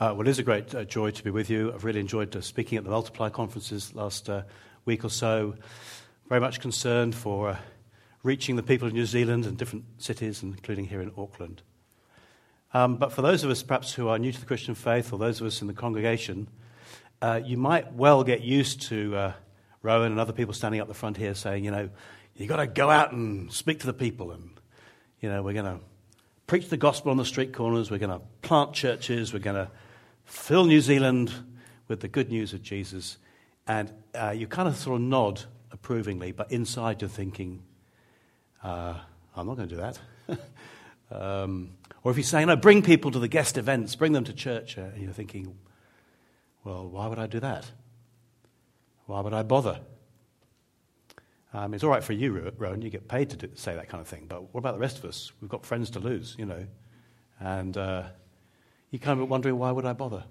Uh, well, it is a great uh, joy to be with you. I've really enjoyed uh, speaking at the Multiply conferences last uh, week or so. Very much concerned for uh, reaching the people of New Zealand and different cities, including here in Auckland. Um, but for those of us perhaps who are new to the Christian faith, or those of us in the congregation, uh, you might well get used to Rowan and other people standing up the front here saying, you know, you've got to go out and speak to the people, and, you know, we're going to preach the gospel on the street corners, we're going to plant churches, we're going to fill New Zealand with the good news of Jesus. And uh, you kind of sort of nod approvingly, but inside you're thinking, uh, I'm not going to do that. um, or if you say, no, bring people to the guest events, bring them to church, uh, and you're thinking, well, why would I do that? Why would I bother? Um, it's all right for you, Rowan, you get paid to do, say that kind of thing, but what about the rest of us? We've got friends to lose, you know. And you're kind of wondering, why would I bother?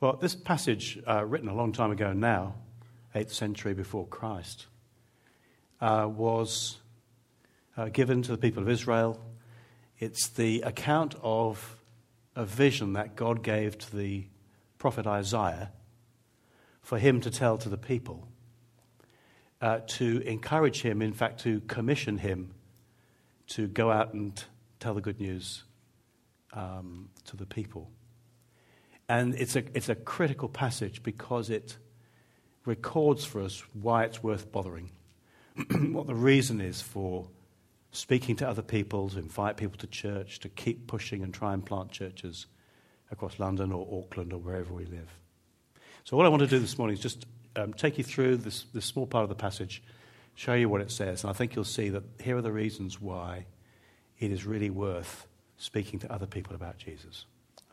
Well, this passage, uh, written a long time ago now, 8th century before Christ, uh, was uh, given to the people of Israel. It's the account of a vision that God gave to the prophet Isaiah for him to tell to the people, uh, to encourage him, in fact, to commission him to go out and tell the good news um, to the people. And it's a, it's a critical passage because it records for us why it's worth bothering, what the reason is for speaking to other people, to invite people to church, to keep pushing and try and plant churches across London or Auckland or wherever we live. So, what I want to do this morning is just um, take you through this, this small part of the passage, show you what it says, and I think you'll see that here are the reasons why it is really worth speaking to other people about Jesus.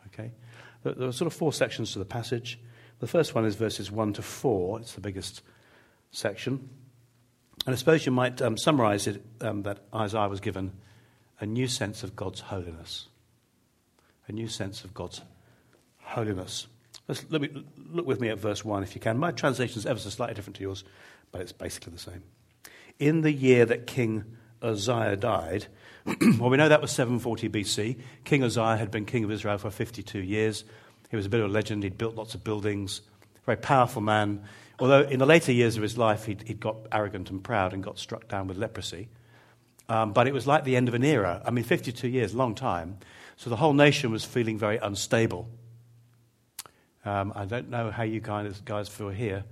Okay? There are sort of four sections to the passage. The first one is verses 1 to 4, it's the biggest section. And I suppose you might um, summarize it um, that Isaiah was given a new sense of God's holiness. A new sense of God's holiness. Let's, let me look with me at verse 1 if you can. My translation is ever so slightly different to yours, but it's basically the same. In the year that King Uzziah died, well, we know that was 740 BC. King Uzziah had been king of Israel for 52 years. He was a bit of a legend. He'd built lots of buildings, very powerful man. Although in the later years of his life, he'd, he'd got arrogant and proud and got struck down with leprosy. Um, but it was like the end of an era. I mean, 52 years, long time. So the whole nation was feeling very unstable. Um, I don't know how you guys, guys feel here,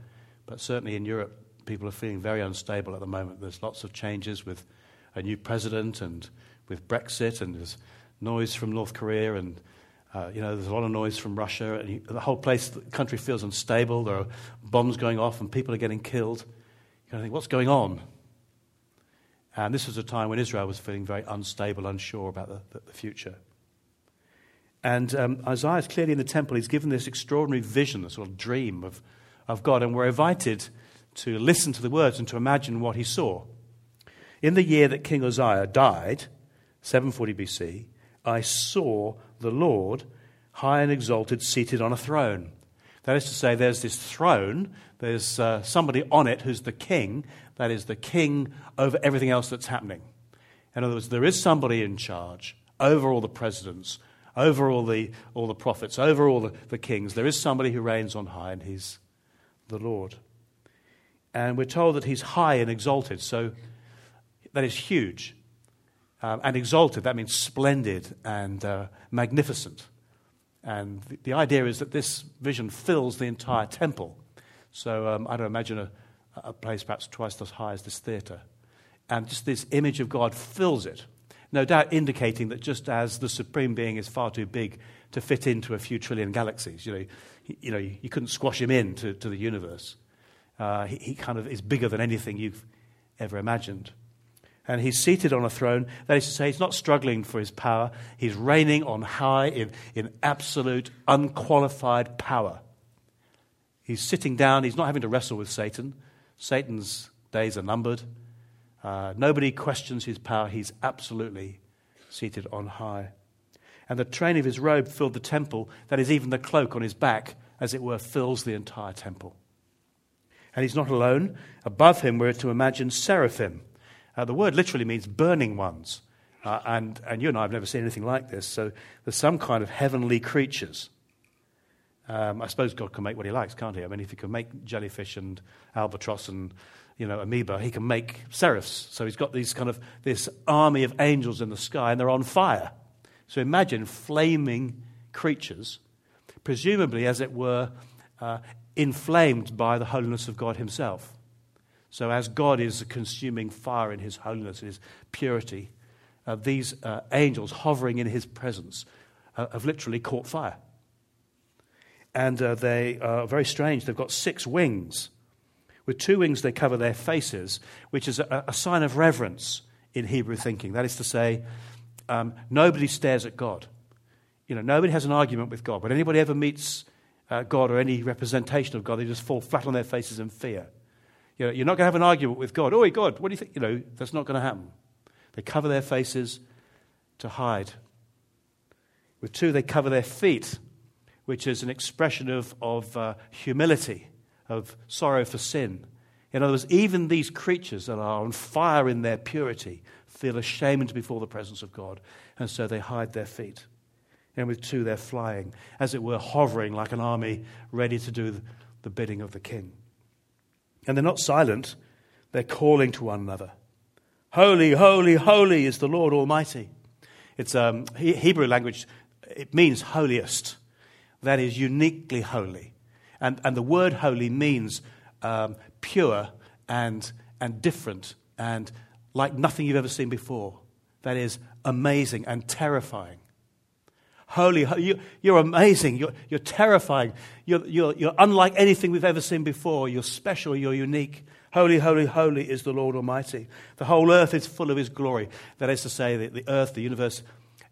but certainly in Europe, people are feeling very unstable at the moment. There's lots of changes with a new president and with Brexit, and there's noise from North Korea, and uh, you know there's a lot of noise from Russia, and you, the whole place, the country feels unstable. There are bombs going off, and people are getting killed. You kind of think, what's going on? And this was a time when Israel was feeling very unstable, unsure about the, the, future. And um, Isaiah is clearly in the temple. He's given this extraordinary vision, a sort of dream of, of God, and we're invited to listen to the words and to imagine what he saw. In the year that King Uzziah died, 740 BC, I saw the Lord high and exalted, seated on a throne. That is to say, there's this throne, there's uh, somebody on it who's the king, that is the king over everything else that's happening. In other words, there is somebody in charge over all the presidents, over all the, all the prophets, over all the, the kings. There is somebody who reigns on high, and he's the Lord. And we're told that he's high and exalted. So that is huge. Um, and exalted, that means splendid and uh, magnificent. And the, the, idea is that this vision fills the entire temple. So um, I don't imagine a, a place perhaps twice as high as this theatre. And just this image of God fills it. No doubt indicating that just as the supreme being is far too big to fit into a few trillion galaxies, you know, you, know, you couldn't squash him into to the universe. Uh, he, he kind of is bigger than anything you've ever imagined and he's seated on a throne. That is to say, he's not struggling for his power. He's reigning on high in, in absolute, unqualified power. He's sitting down. He's not having to wrestle with Satan. Satan's days are numbered. Uh, nobody questions his power. He's absolutely seated on high. And the train of his robe filled the temple. That is, even the cloak on his back, as it were, fills the entire temple. And he's not alone. Above him, we're to imagine seraphim. Uh, the word literally means burning ones. Uh, and, and you and I have never seen anything like this. So there's some kind of heavenly creatures. Um, I suppose God can make what he likes, can't he? I mean, if he can make jellyfish and albatross and you know, amoeba, he can make seraphs. So he's got these kind of this army of angels in the sky, and they're on fire. So imagine flaming creatures, presumably, as it were, uh, inflamed by the holiness of God Himself. So, as God is a consuming fire in His holiness, His purity, uh, these uh, angels hovering in His presence uh, have literally caught fire. And uh, they are very strange. They've got six wings. With two wings, they cover their faces, which is a, a sign of reverence in Hebrew thinking. That is to say, um, nobody stares at God. You know, nobody has an argument with God. When anybody ever meets uh, God or any representation of God, they just fall flat on their faces in fear. You know, you're not going to have an argument with God. Oh, God, what do you think? You know, that's not going to happen. They cover their faces to hide. With two, they cover their feet, which is an expression of, of uh, humility, of sorrow for sin. In other words, even these creatures that are on fire in their purity feel ashamed before the presence of God, and so they hide their feet. And with two, they're flying, as it were, hovering like an army ready to do the bidding of the king. And they're not silent, they're calling to one another. Holy, holy, holy is the Lord Almighty. It's um, Hebrew language, it means holiest. That is uniquely holy. And, and the word holy means um, pure and, and different and like nothing you've ever seen before. That is amazing and terrifying. Holy, you, you're amazing. You're, you're terrifying. You're, you're, you're unlike anything we've ever seen before. You're special. You're unique. Holy, holy, holy is the Lord Almighty. The whole earth is full of His glory. That is to say, the, the earth, the universe,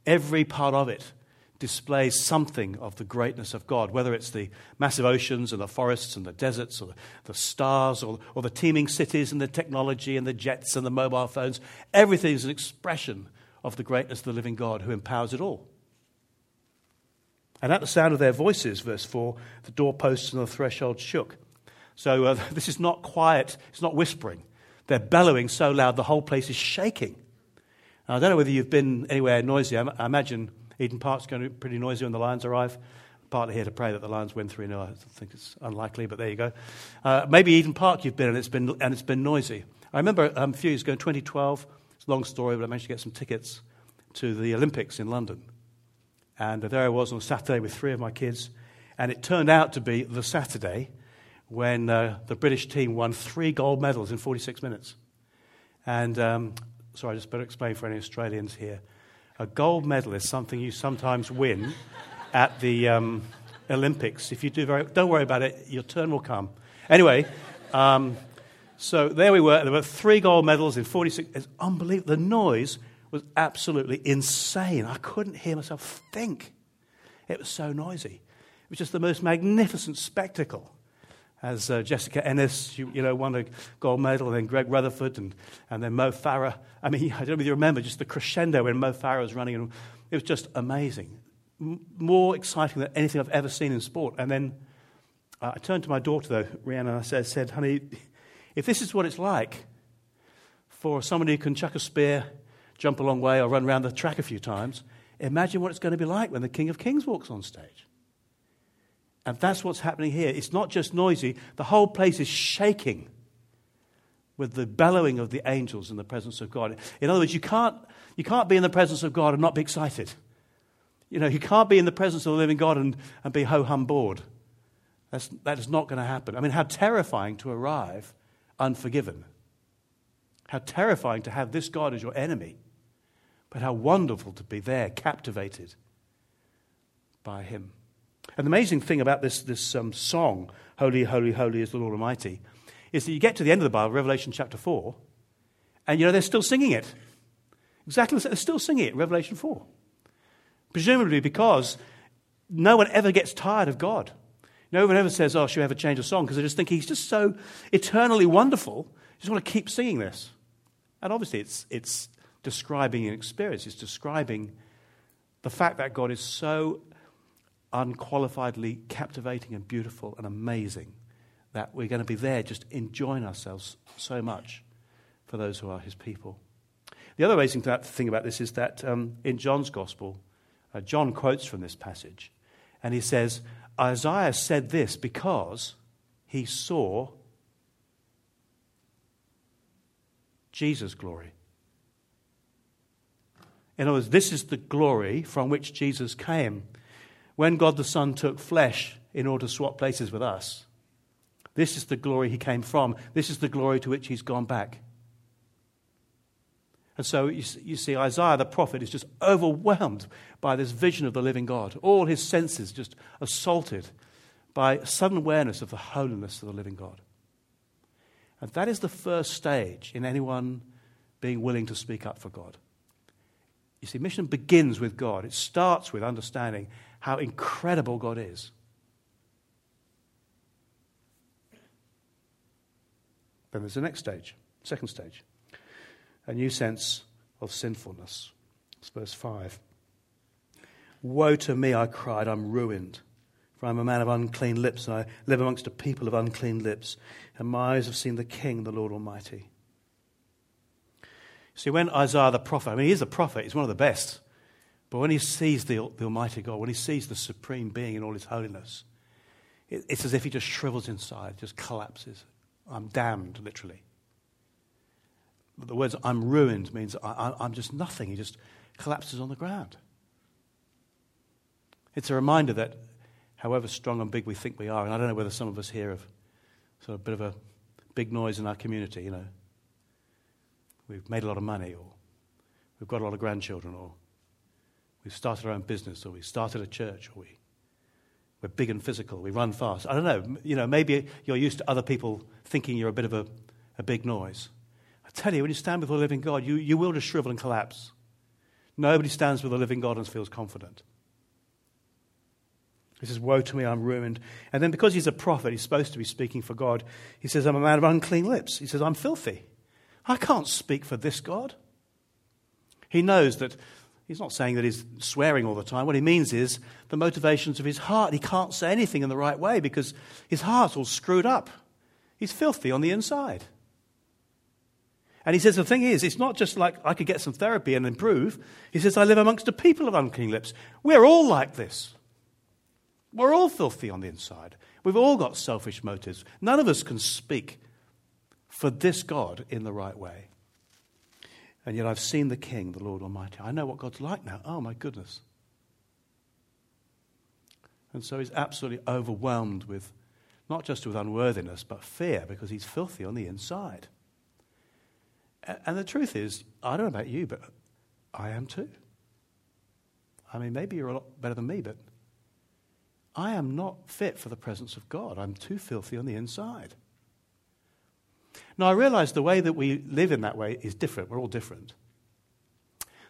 every part of it displays something of the greatness of God, whether it's the massive oceans and the forests and the deserts or the stars or, or the teeming cities and the technology and the jets and the mobile phones. Everything is an expression of the greatness of the living God who empowers it all. And at the sound of their voices, verse 4, the doorposts and the threshold shook. So uh, this is not quiet, it's not whispering. They're bellowing so loud the whole place is shaking. Now, I don't know whether you've been anywhere noisy. I, imagine Eden Park's going to be pretty noisy when the Lions arrive. Partly here to pray that the Lions win 3 0. I think it's unlikely, but there you go. Uh, maybe Eden Park you've been and it's been, and it's been noisy. I remember um, a few years ago, in 2012, it's a long story, but I managed to get some tickets to the Olympics in London. And there I was on Saturday with three of my kids. And it turned out to be the Saturday when uh, the British team won three gold medals in 46 minutes. And um, sorry, I just better explain for any Australians here. A gold medal is something you sometimes win at the um, Olympics. If you do very, don't worry about it, your turn will come. Anyway, um, so there we were. There were three gold medals in 46. It's unbelievable. The noise was absolutely insane. I couldn't hear myself think. It was so noisy. It was just the most magnificent spectacle. As uh, Jessica Ennis, you, you, know, won a gold medal, and then Greg Rutherford, and, and then Mo Farah. I mean, I don't know if you remember just the crescendo when Mo Farah was running. And it was just amazing. M- more exciting than anything I've ever seen in sport. And then uh, I turned to my daughter, though, Rihanna, and I said, said, honey, if this is what it's like for somebody who can chuck a spear jump a long way or run around the track a few times, imagine what it's going to be like when the King of Kings walks on stage. And that's what's happening here. It's not just noisy, the whole place is shaking with the bellowing of the angels in the presence of God. In other words, you can't, you can't be in the presence of God and not be excited. You know, you can't be in the presence of the living God and, and be ho hum bored. That's, that is not going to happen. I mean, how terrifying to arrive unforgiven. How terrifying to have this God as your enemy. But how wonderful to be there, captivated by Him. And the amazing thing about this, this um, song, Holy, Holy, Holy is the Lord Almighty, is that you get to the end of the Bible, Revelation chapter 4, and you know they're still singing it. Exactly, they're still singing it, Revelation 4. Presumably because no one ever gets tired of God. No one ever says, Oh, should we ever change a song? Because they just think he's just so eternally wonderful. You just want to keep singing this. And obviously, it's, it's describing an experience, it's describing the fact that God is so unqualifiedly captivating and beautiful and amazing that we're going to be there just enjoying ourselves so much for those who are his people. The other amazing thing about this is that um, in John's Gospel, uh, John quotes from this passage, and he says, Isaiah said this because he saw Jesus' glory. In other words, this is the glory from which Jesus came. When God the Son took flesh in order to swap places with us, this is the glory he came from. This is the glory to which he's gone back. And so you, see, Isaiah the prophet is just overwhelmed by this vision of the living God. All his senses just assaulted by sudden awareness of the holiness of the living God. And that is the first stage in anyone being willing to speak up for God. You see, mission begins with God. It starts with understanding how incredible God is. Then there's the next stage, second stage a new sense of sinfulness. It's verse 5. Woe to me, I cried, I'm ruined. For I'm a man of unclean lips, and I live amongst a people of unclean lips, and my eyes have seen the King, the Lord Almighty. See, when Isaiah the prophet, I mean, he is a prophet, he's one of the best, but when he sees the, the Almighty God, when he sees the Supreme Being in all his holiness, it, it's as if he just shrivels inside, just collapses. I'm damned, literally. But the words I'm ruined means I, am just nothing. He just collapses on the ground. It's a reminder that however strong and big we think we are, and I don't know whether some of us here have sort of a bit of a big noise in our community, you know. We've made a lot of money, or we've got a lot of grandchildren, or we've started our own business, or we started a church, or we, we're big and physical, we run fast. I don't know. You know, maybe you're used to other people thinking you're a bit of a, a big noise I tell you, when you stand before the living God, you, you will just shrivel and collapse. Nobody stands before the living God and feels confident. He says, Woe to me, I'm ruined. And then because he's a prophet, he's supposed to be speaking for God, he says, I'm a man of unclean lips. He says, I'm filthy. I can't speak for this God. He knows that he's not saying that he's swearing all the time. What he means is the motivations of his heart. He can't say anything in the right way because his heart's all screwed up. He's filthy on the inside. And he says, the thing is, it's not just like I could get some therapy and improve. He says, I live amongst a people of unclean lips. We're all like this. We're all filthy on the inside. We've all got selfish motives. None of us can speak for this God in the right way. And yet I've seen the King, the Lord Almighty. I know what God's like now. Oh, my goodness. And so he's absolutely overwhelmed with not just with unworthiness, but fear because he's filthy on the inside. And the truth is, I don't know about you, but I am too. I mean, maybe you're a lot better than me, but I am not fit for the presence of God. I'm too filthy on the inside. Now, I realize the way that we live in that way is different. We're all different.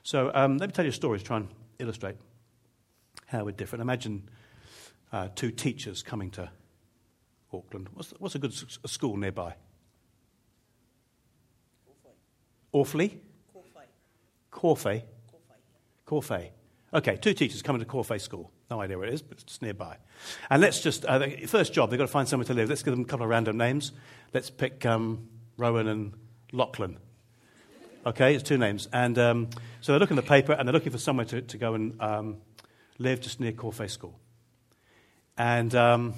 So, um, let me tell you a story to try and illustrate how we're different. Imagine uh, two teachers coming to Auckland. What's, what's a good a school nearby? Awfully? Corfe. Corfe. Okay, two teachers coming to Corfe School. No idea where it is, but it's nearby. And let's just, uh, first job, they've got to find somewhere to live. Let's give them a couple of random names. Let's pick um, Rowan and Lachlan. Okay, it's two names. And um, so they're looking the paper and they're looking for somewhere to, to go and um, live just near Corfe School. And um,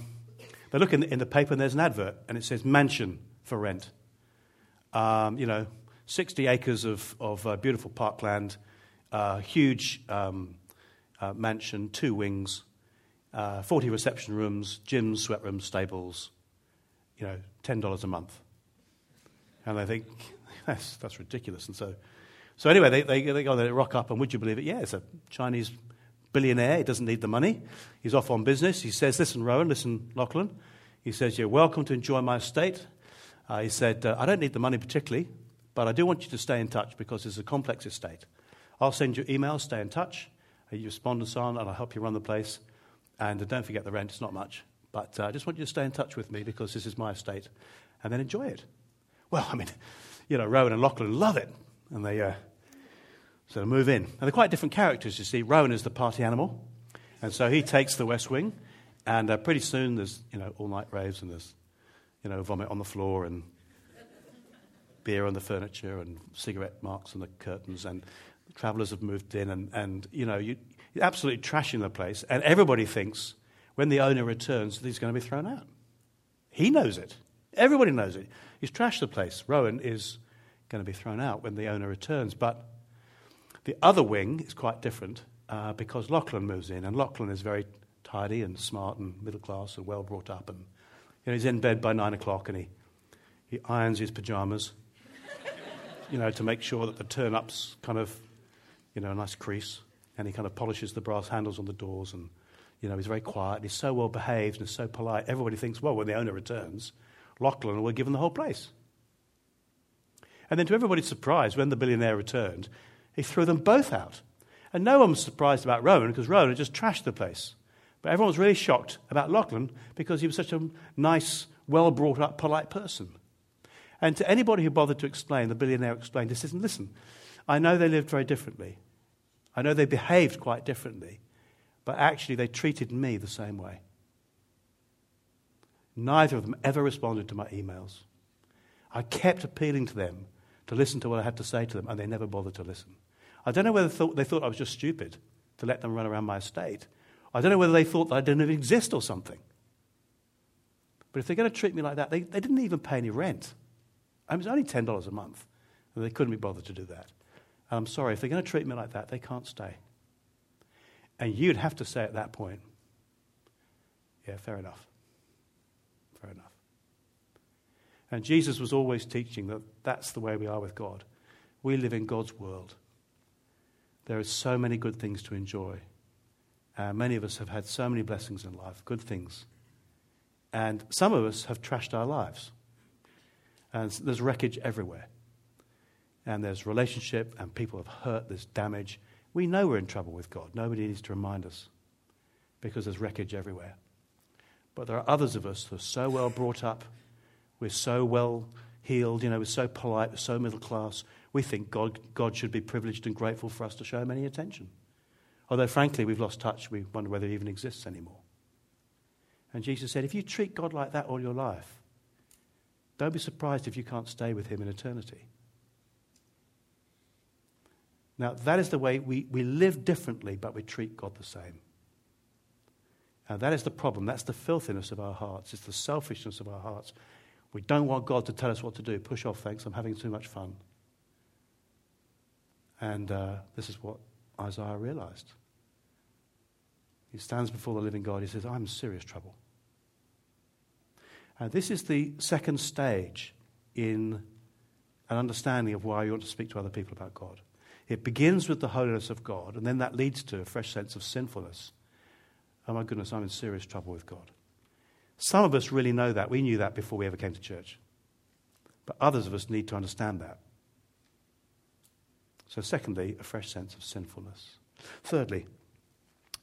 they look in the, in the paper and there's an advert and it says mansion for rent. Um, you know, 60 acres of, of uh, beautiful parkland, uh, huge um, uh, mansion, two wings, uh, 40 reception rooms, gyms, sweat rooms, stables, you know, $10 a month. And they think, that's, that's ridiculous. And so, so anyway, they, they, they go, they rock up, and would you believe it? Yeah, it's a Chinese billionaire. He doesn't need the money. He's off on business. He says, listen, Rowan, listen, Lachlan. He says, you're welcome to enjoy my estate. Uh, he said, uh, I don't need the money particularly. But I do want you to stay in touch because it's a complex estate. I'll send you emails, stay in touch. You respond and so on, and I'll help you run the place. And don't forget the rent, it's not much. But uh, I just want you to stay in touch with me because this is my estate. And then enjoy it. Well, I mean, you know, Rowan and Lachlan love it. And they uh, sort of move in. And they're quite different characters, you see. Rowan is the party animal. And so he takes the West Wing. And uh, pretty soon there's, you know, all night raves and there's, you know, vomit on the floor and beer on the furniture and cigarette marks on the curtains, and travelers have moved in, and, and you know, you, you're absolutely trashing the place. And everybody thinks when the owner returns that he's going to be thrown out. He knows it. Everybody knows it. He's trashed the place. Rowan is going to be thrown out when the owner returns. But the other wing is quite different uh, because Lachlan moves in, and Lachlan is very tidy and smart and middle class and well brought up. And you know, he's in bed by nine o'clock and he, he irons his pajamas, you know, to make sure that the turn up's kind of, you know, a nice crease. And he kind of polishes the brass handles on the doors and, you know, he's very quiet. He's so well behaved and so polite. Everybody thinks, well, when the owner returns, Lachlan will give him the whole place. And then, to everybody's surprise, when the billionaire returned, he threw them both out. And no one was surprised about Rowan because Rowan had just trashed the place. But everyone was really shocked about Lachlan because he was such a nice, well brought up, polite person. And to anybody who bothered to explain, the billionaire explained, he says, listen, I know they lived very differently. I know they behaved quite differently. But actually, they treated me the same way. Neither of them ever responded to my emails. I kept appealing to them to listen to what I had to say to them, and they never bothered to listen. I don't know whether they thought, they thought I was just stupid to let them run around my estate. I don't know whether they thought that I didn't exist or something. But if they're going to treat me like that, they, they didn't even pay any rent. I mean, it was only $10 a month, and they couldn't be bothered to do that. And I'm sorry, if they're going to treat me like that, they can't stay. And you'd have to say at that point, yeah, fair enough. Fair enough. And Jesus was always teaching that that's the way we are with God. We live in God's world. There are so many good things to enjoy. Uh, many of us have had so many blessings in life, good things. And some of us have trashed our lives. And there's wreckage everywhere. And there's relationship, and people have hurt, there's damage. We know we're in trouble with God. Nobody needs to remind us because there's wreckage everywhere. But there are others of us who are so well brought up, we're so well heeled, you know, we're so polite, we're so middle class. We think God, God should be privileged and grateful for us to show him any attention. Although, frankly, we've lost touch, we wonder whether he even exists anymore. And Jesus said, if you treat God like that all your life, don't be surprised if you can't stay with him in eternity. Now, that is the way we, we live differently, but we treat God the same. And that is the problem. That's the filthiness of our hearts. It's the selfishness of our hearts. We don't want God to tell us what to do. Push off, thanks. I'm having too much fun. And uh, this is what Isaiah realized. He stands before the living God. He says, I'm in serious trouble. And this is the second stage in an understanding of why you want to speak to other people about God. It begins with the holiness of God, and then that leads to a fresh sense of sinfulness. Oh my goodness, I'm in serious trouble with God. Some of us really know that. We knew that before we ever came to church. But others of us need to understand that. So, secondly, a fresh sense of sinfulness. Thirdly,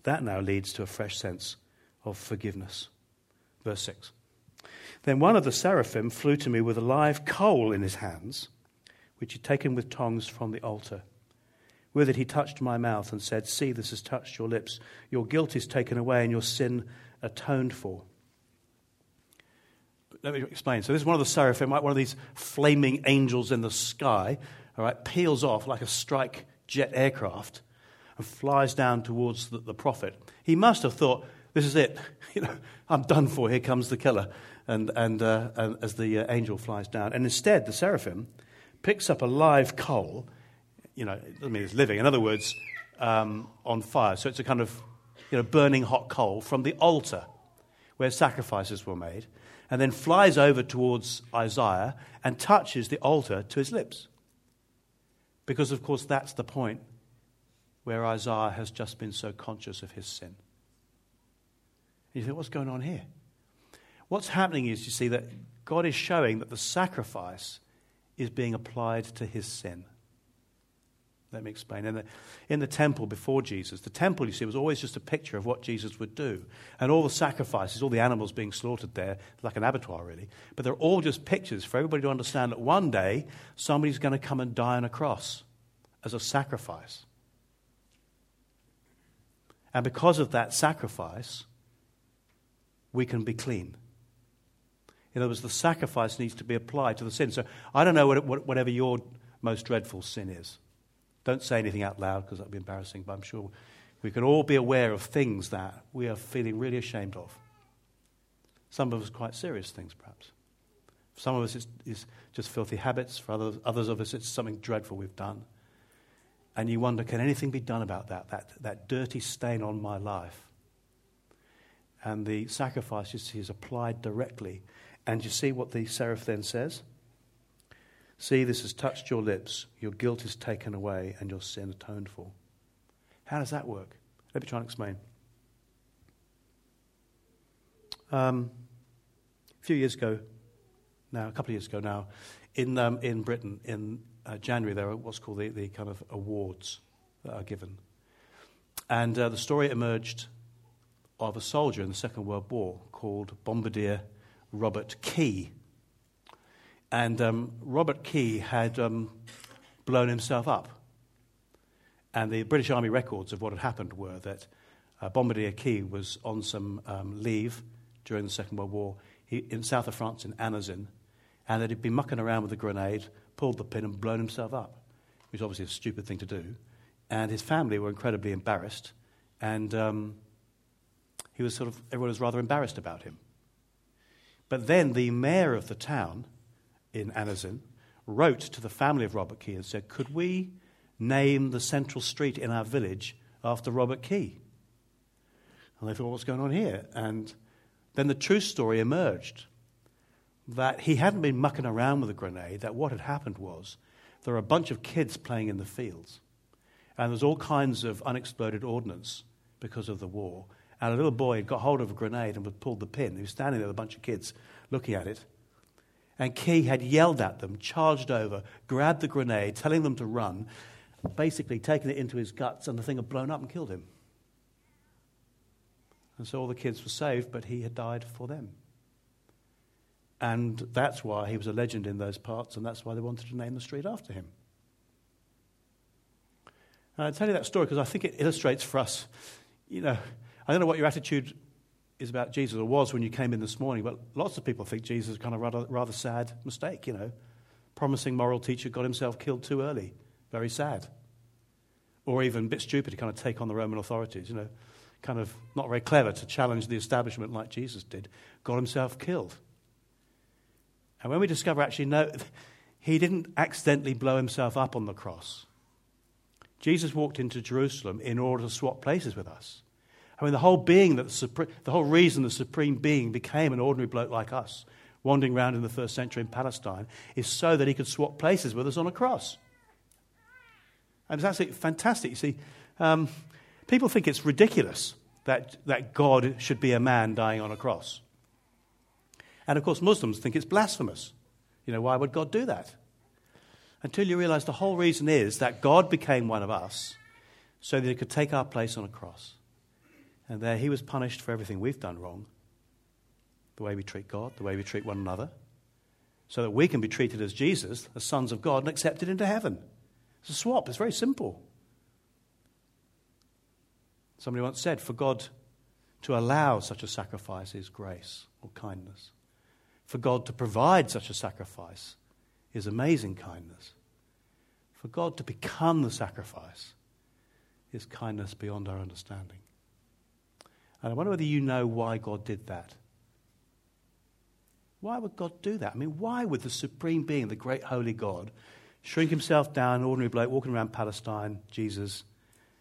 that now leads to a fresh sense of forgiveness. Verse 6. Then one of the seraphim flew to me with a live coal in his hands, which he'd taken with tongs from the altar. With it, he touched my mouth and said, See, this has touched your lips. Your guilt is taken away and your sin atoned for. Let me explain. So, this is one of the seraphim, one of these flaming angels in the sky, all right, peels off like a strike jet aircraft and flies down towards the, the prophet. He must have thought, This is it. You know, I'm done for. Here comes the killer. And, and, uh, and as the uh, angel flies down. And instead, the seraphim picks up a live coal you know, it doesn't mean it's living. In other words, um, on fire. So it's a kind of, you know, burning hot coal from the altar where sacrifices were made, and then flies over towards Isaiah and touches the altar to his lips. Because, of course, that's the point where Isaiah has just been so conscious of his sin. And you think, what's going on here? What's happening is, you see, that God is showing that the sacrifice is being applied to his sin. Let me explain. In the, in the temple before Jesus, the temple, you see, was always just a picture of what Jesus would do. And all the sacrifices, all the animals being slaughtered there, like an abattoir, really. But they're all just pictures for everybody to understand that one day somebody's going to come and die on a cross as a sacrifice. And because of that sacrifice, we can be clean. In other words, the sacrifice needs to be applied to the sin. So I don't know what, what, whatever your most dreadful sin is. Don't say anything out loud because that would be embarrassing, but I'm sure we can all be aware of things that we are feeling really ashamed of. Some of us quite serious things, perhaps. For some of us, it's, it's just filthy habits. For others, others of us, it's something dreadful we've done. And you wonder, can anything be done about that, that, that dirty stain on my life? And the sacrifice, you is applied directly. And you see what the seraph then says? See, this has touched your lips. Your guilt is taken away and your sin atoned for. How does that work? Let me try and explain. Um, a few years ago, now, a couple of years ago now, in, um, in Britain, in uh, January, there are what's called the, the kind of awards that are given. And uh, the story emerged of a soldier in the Second World War called Bombardier Robert Key. And um, Robert Key had um, blown himself up and the British Army records of what had happened were that uh, Bombardier Key was on some um, leave during the Second World War he, in south of France, in Annezin, and that he'd been mucking around with a grenade, pulled the pin, and blown himself up, which was obviously a stupid thing to do. And his family were incredibly embarrassed, and um, he was sort of, everyone was rather embarrassed about him. But then the mayor of the town in Annezin wrote to the family of Robert Key and said, Could we name the central street in our village after Robert Key. And they thought, what's going on here? And then the true story emerged that he hadn't been mucking around with a grenade, that what had happened was there were a bunch of kids playing in the fields. And there was all kinds of unexploded ordnance because of the war. And a little boy had got hold of a grenade and had pulled the pin. He was standing there with a bunch of kids looking at it. And Key had yelled at them, charged over, grabbed the grenade, telling them to run basically taken it into his guts, and the thing had blown up and killed him. And so all the kids were saved, but he had died for them. And that's why he was a legend in those parts, and that's why they wanted to name the street after him. And I tell you that story because I think it illustrates for us, you know, I don't know what your attitude is about Jesus or was when you came in this morning, but lots of people think Jesus is kind of rather, rather sad mistake, you know. Promising moral teacher got himself killed too early. Very sad. Or even a bit stupid to kind of take on the Roman authorities, you know, kind of not very clever to challenge the establishment like Jesus did, got himself killed. And when we discover actually, no, he didn't accidentally blow himself up on the cross. Jesus walked into Jerusalem in order to swap places with us. I mean, the whole being that the, the whole reason the supreme being became an ordinary bloke like us, wandering around in the first century in Palestine, is so that he could swap places with us on a cross. And it's absolutely fantastic. You see, um, people think it's ridiculous that, that God should be a man dying on a cross. And of course, Muslims think it's blasphemous. You know, why would God do that? Until you realize the whole reason is that God became one of us so that he could take our place on a cross. And there he was punished for everything we've done wrong the way we treat God, the way we treat one another, so that we can be treated as Jesus, as sons of God, and accepted into heaven. It's a swap, it's very simple. Somebody once said, for God to allow such a sacrifice is grace or kindness. For God to provide such a sacrifice is amazing kindness. For God to become the sacrifice is kindness beyond our understanding. And I wonder whether you know why God did that. Why would God do that? I mean, why would the supreme being, the great holy God, shrink himself down, ordinary bloke walking around Palestine, Jesus,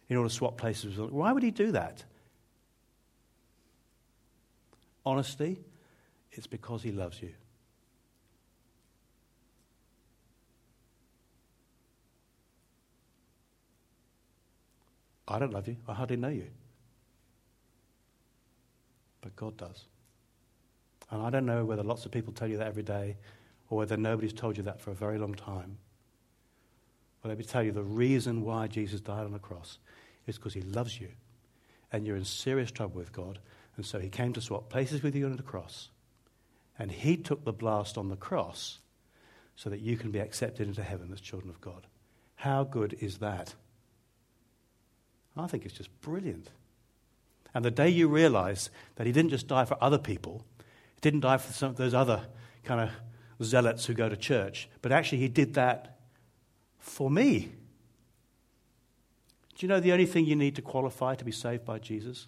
in order to swap places Why would he do that? Honestly, it's because he loves you. I don't love you. I hardly know you. But God does. And I don't know whether lots of people tell you that every day or whether nobody's told you that for a very long time. But let me tell you the reason why Jesus died on the cross is because he loves you. And you're in serious trouble with God. And so he came to swap places with you on the cross. And he took the blast on the cross so that you can be accepted into heaven as children of God. How good is that? I think it's just brilliant. And the day you realize that he didn't just die for other people, he didn't die for some of those other kind of zealots who go to church, but actually he did that for me. Do you know the only thing you need to qualify to be saved by Jesus?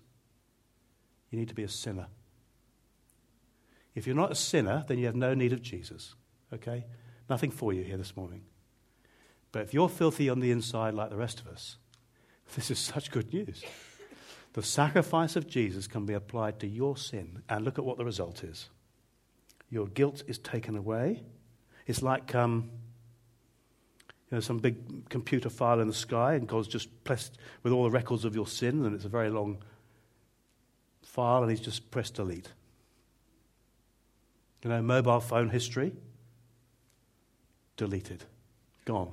You need to be a sinner. If you're not a sinner, then you have no need of Jesus. Okay? Nothing for you here this morning. But if you're filthy on the inside like the rest of us, this is such good news. The sacrifice of Jesus can be applied to your sin, and look at what the result is. Your guilt is taken away. It's like um, you know, some big computer file in the sky, and God's just pressed with all the records of your sin, and it's a very long file, and He's just pressed delete. You know, mobile phone history, deleted, gone.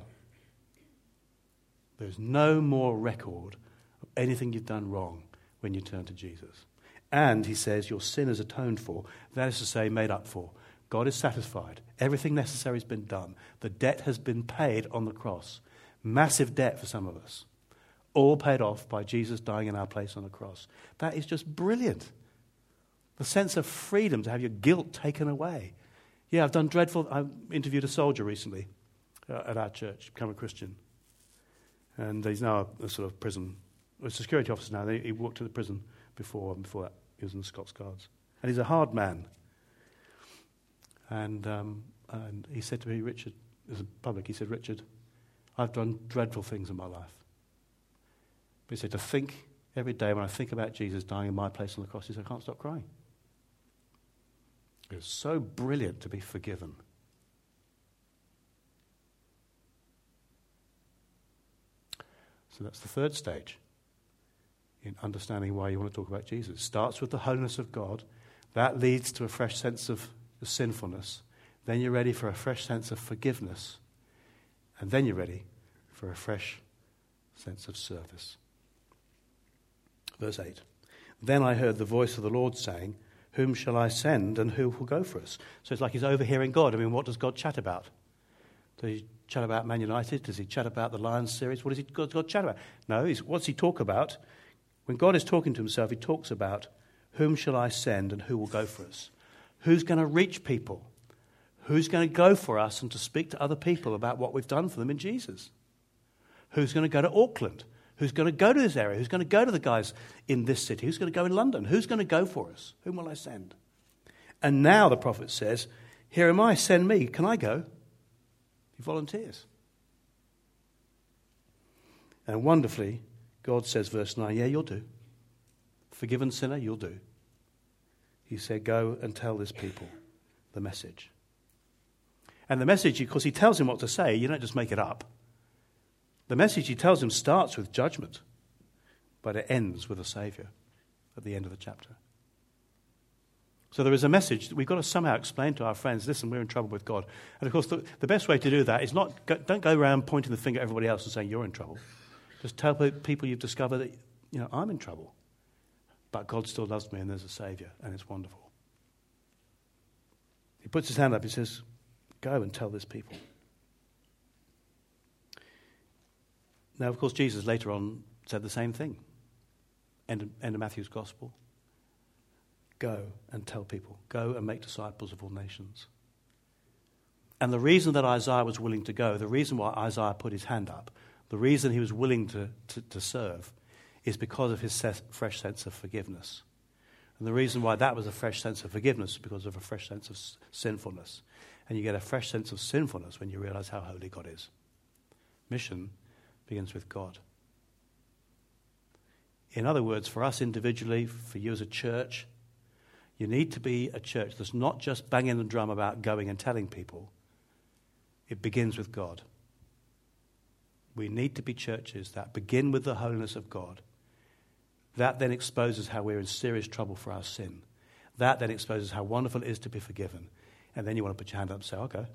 There's no more record of anything you've done wrong when you turn to Jesus. And he says, Your sin is atoned for. That is to say, made up for. God is satisfied. Everything necessary has been done. The debt has been paid on the cross. Massive debt for some of us. All paid off by Jesus dying in our place on the cross. That is just brilliant. The sense of freedom to have your guilt taken away. Yeah, I've done dreadful. I interviewed a soldier recently uh, at our church, become a Christian. And he's now a, a sort of prison a security officer now. He worked at the prison before, before that. He was in the Scots Guards. And he's a hard man. And, um, and he said to me, Richard, as a public, he said, Richard, I've done dreadful things in my life. But he said, to think every day when I think about Jesus dying in my place on the cross, he said, I can't stop crying. It's so brilliant to be forgiven. So that's the third stage in understanding why you want to talk about Jesus. It starts with the holiness of God. That leads to a fresh sense of sinfulness. Then you're ready for a fresh sense of forgiveness. And then you're ready for a fresh sense of service. Verse 8 Then I heard the voice of the Lord saying, Whom shall I send and who will go for us? So it's like he's overhearing God. I mean, what does God chat about? Does he chat about Man United? Does he chat about the Lions series? What does he, God, God chat about? No, what's he talk about? When God is talking to himself, he talks about whom shall I send and who will go for us? Who's going to reach people? Who's going to go for us and to speak to other people about what we've done for them in Jesus? Who's going to go to Auckland? Who's going to go to this area? Who's going to go to the guys in this city? Who's going to go in London? Who's going to go for us? Whom will I send? And now the prophet says, Here am I, send me. Can I go? He volunteers. And wonderfully, God says, verse 9, yeah, you'll do. Forgiven sinner, you'll do. He said, Go and tell this people the message. And the message, because he tells him what to say, you don't just make it up. The message he tells him starts with judgment, but it ends with a Savior at the end of the chapter. So there is a message that we've got to somehow explain to our friends listen, we're in trouble with God. And of course, the, the best way to do that is not, don't go around pointing the finger at everybody else and saying you're in trouble. Just tell people you've discovered that, you know, I'm in trouble. But God still loves me and there's a Savior, and it's wonderful. He puts his hand up, he says, Go and tell this people. Now, of course, Jesus later on said the same thing. End of, end of Matthew's Gospel. Go and tell people. Go and make disciples of all nations. And the reason that Isaiah was willing to go, the reason why Isaiah put his hand up, the reason he was willing to, to, to serve is because of his ses- fresh sense of forgiveness. And the reason why that was a fresh sense of forgiveness is because of a fresh sense of s- sinfulness. And you get a fresh sense of sinfulness when you realize how holy God is. Mission begins with God. In other words, for us individually, for you as a church, you need to be a church that's not just banging the drum about going and telling people. It begins with God. We need to be churches that begin with the holiness of God. That then exposes how we're in serious trouble for our sin. That then exposes how wonderful it is to be forgiven. And then you want to put your hand up and say, okay,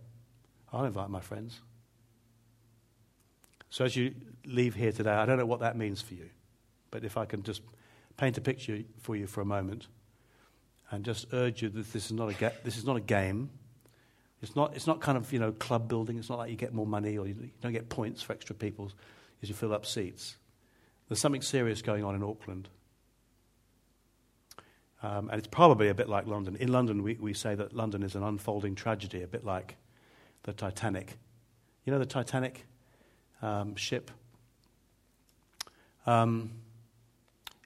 I'll invite my friends. So as you leave here today, I don't know what that means for you, but if I can just paint a picture for you for a moment and just urge you that this is not a, ga- this is not a game. It's not, it's not kind of, you know, club building. It's not like you get more money or you don't get points for extra people as you fill up seats. There's something serious going on in Auckland. Um, and it's probably a bit like London. In London, we, we say that London is an unfolding tragedy, a bit like the Titanic. You know the Titanic um, ship? Um,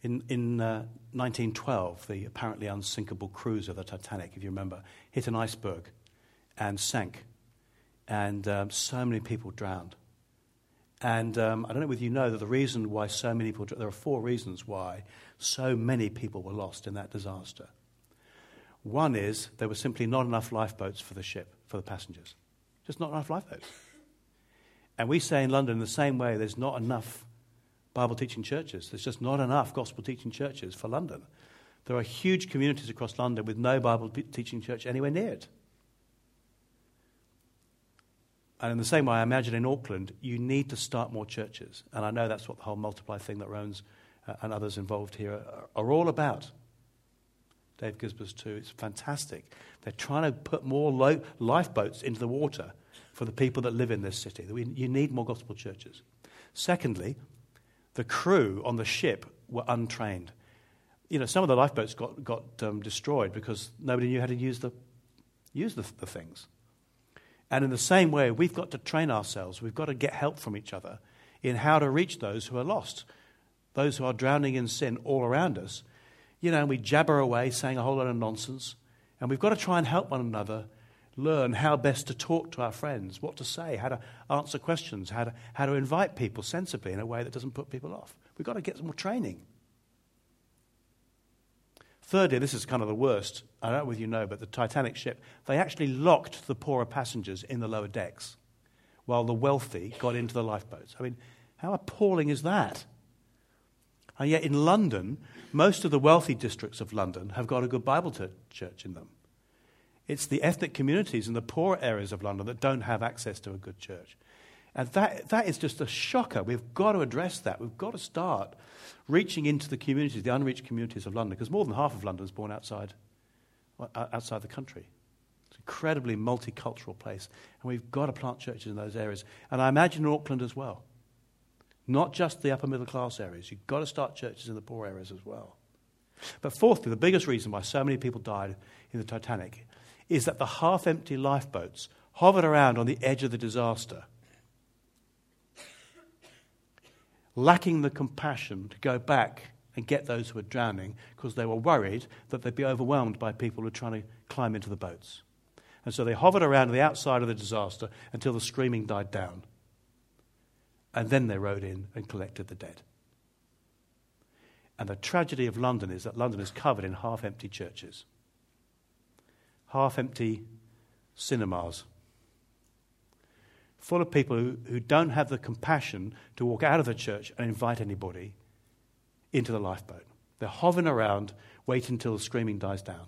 in in uh, 1912, the apparently unsinkable cruiser, the Titanic, if you remember, hit an iceberg and sank. And um, so many people drowned. And um, I don't know whether you know that the reason why so many people, there are four reasons why so many people were lost in that disaster. One is there were simply not enough lifeboats for the ship, for the passengers. Just not enough lifeboats. And we say in London, in the same way, there's not enough Bible teaching churches. There's just not enough gospel teaching churches for London. There are huge communities across London with no Bible teaching church anywhere near it. And in the same way, I imagine in Auckland, you need to start more churches. And I know that's what the whole multiply thing that Rowan's uh, and others involved here are, are all about. Dave Gisbers, too. It's fantastic. They're trying to put more lo- lifeboats into the water for the people that live in this city. We, you need more gospel churches. Secondly, the crew on the ship were untrained. You know, some of the lifeboats got, got um, destroyed because nobody knew how to use the, use the, the things. And in the same way, we've got to train ourselves. We've got to get help from each other in how to reach those who are lost, those who are drowning in sin all around us. You know, and we jabber away saying a whole lot of nonsense. And we've got to try and help one another learn how best to talk to our friends, what to say, how to answer questions, how to, how to invite people sensibly in a way that doesn't put people off. We've got to get some more training. Thirdly, this is kind of the worst. I don't know whether you know, but the Titanic ship, they actually locked the poorer passengers in the lower decks while the wealthy got into the lifeboats. I mean, how appalling is that? And yet in London, most of the wealthy districts of London have got a good Bible church in them. It's the ethnic communities in the poor areas of London that don't have access to a good church. And that, that is just a shocker. We've got to address that. We've got to start reaching into the communities, the unreached communities of London, because more than half of London is born outside, uh, outside the country. It's an incredibly multicultural place. And we've got to plant churches in those areas. And I imagine in Auckland as well. Not just the upper middle class areas. You've got to start churches in the poor areas as well. But fourthly, the biggest reason why so many people died in the Titanic is that the half empty lifeboats hovered around on the edge of the disaster lacking the compassion to go back and get those who were drowning because they were worried that they'd be overwhelmed by people who were trying to climb into the boats. And so they hovered around the outside of the disaster until the screaming died down. And then they rowed in and collected the dead. And the tragedy of London is that London is covered in half empty churches, half empty cinemas, full of people who, who don't have the compassion to walk out of the church and invite anybody into the lifeboat. They're hovering around, waiting until the screaming dies down.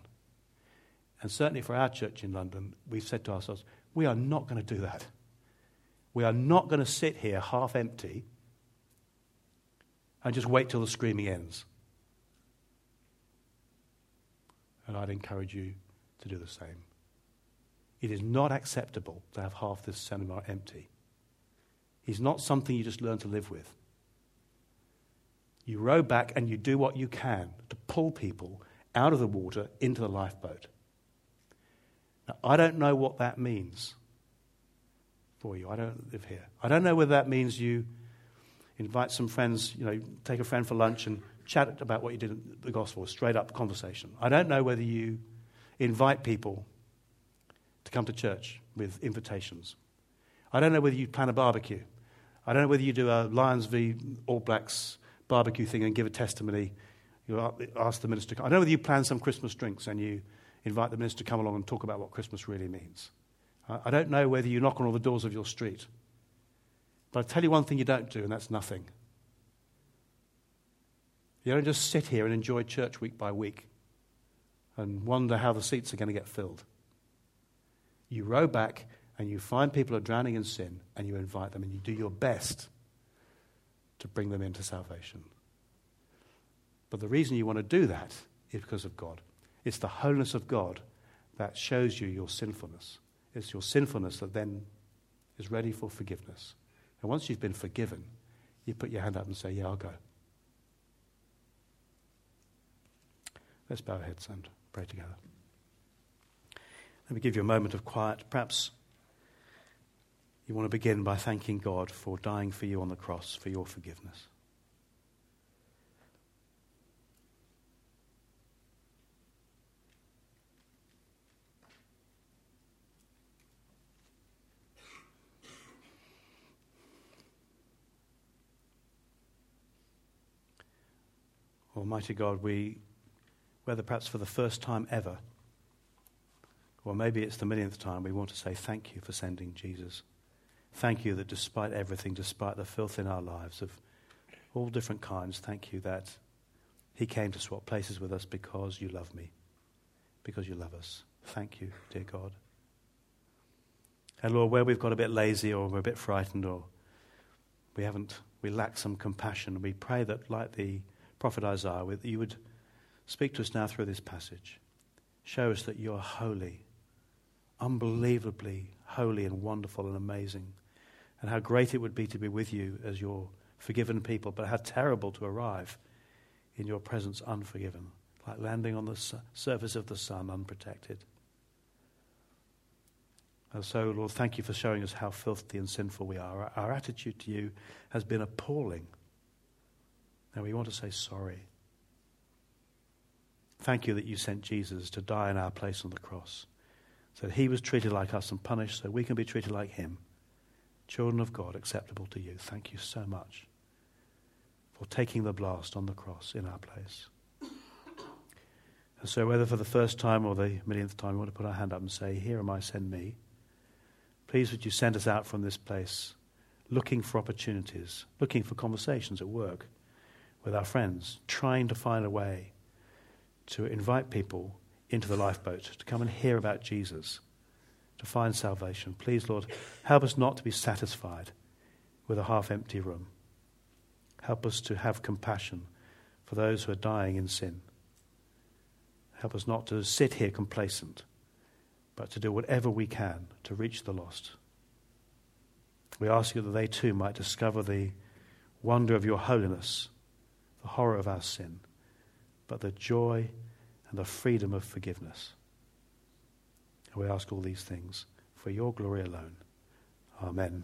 And certainly for our church in London, we've said to ourselves, we are not going to do that. We are not going to sit here half empty and just wait till the screaming ends. And I'd encourage you to do the same. It is not acceptable to have half this cinema empty. It's not something you just learn to live with. You row back and you do what you can to pull people out of the water into the lifeboat. Now, I don't know what that means for you. I don't live here. I don't know whether that means you invite some friends, you know, take a friend for lunch and chat about what you did in the gospel, straight up conversation. I don't know whether you invite people to come to church with invitations. I don't know whether you plan a barbecue. I don't know whether you do a Lions v All Blacks barbecue thing and give a testimony. You ask the minister. I don't know whether you plan some Christmas drinks and you invite the minister to come along and talk about what Christmas really means. I don't know whether you knock on all the doors of your street. But I'll tell you one thing you don't do, and that's nothing. You don't just sit here and enjoy church week by week and wonder how the seats are going to get filled. You row back and you find people are drowning in sin and you invite them and you do your best to bring them into salvation. But the reason you want to do that is because of God. It's the wholeness of God that shows you your sinfulness. It's your sinfulness that then is ready for forgiveness. And once you've been forgiven, you put your hand up and say, Yeah, I'll go. Let's bow our heads and pray together. Let me give you a moment of quiet. Perhaps you want to begin by thanking God for dying for you on the cross, for your forgiveness. Almighty God, we, whether perhaps for the first time ever, or maybe it's the millionth time, we want to say thank you for sending Jesus. Thank you that despite everything, despite the filth in our lives of all different kinds, thank you that He came to swap places with us because you love me, because you love us. Thank you, dear God. And Lord, where we've got a bit lazy or we're a bit frightened or we haven't, we lack some compassion, we pray that, like the prophet Isaiah, you would speak to us now through this passage. Show us that you are holy, unbelievably holy and wonderful and amazing and how great it would be to be with you as your forgiven people, but how terrible to arrive in your presence unforgiven, like landing on the su- surface of the sun unprotected. And so, Lord, thank you for showing us how filthy and sinful we are. Our, our attitude to you has been appalling. Now we want to say sorry. Thank you that you sent Jesus to die in our place on the cross, so he was treated like us and punished, so we can be treated like him children of God, acceptable to you. Thank you so much for taking the blast on the cross in our place. And so, whether for the first time or the millionth time, we want to put our hand up and say, Here am I, send me. Please would you send us out from this place looking for opportunities, looking for conversations at work with our friends, trying to find a way to invite people into the lifeboat to come and hear about Jesus to find salvation. Please, Lord, help us not to be satisfied with a half empty room. Help us to have compassion for those who are dying in sin. Help us not to sit here complacent, but to do whatever we can to reach the lost. We ask you that they too might discover the wonder of your holiness, the horror of our sin, but the joy and the freedom of forgiveness. And we ask all these things for your glory alone. Amen.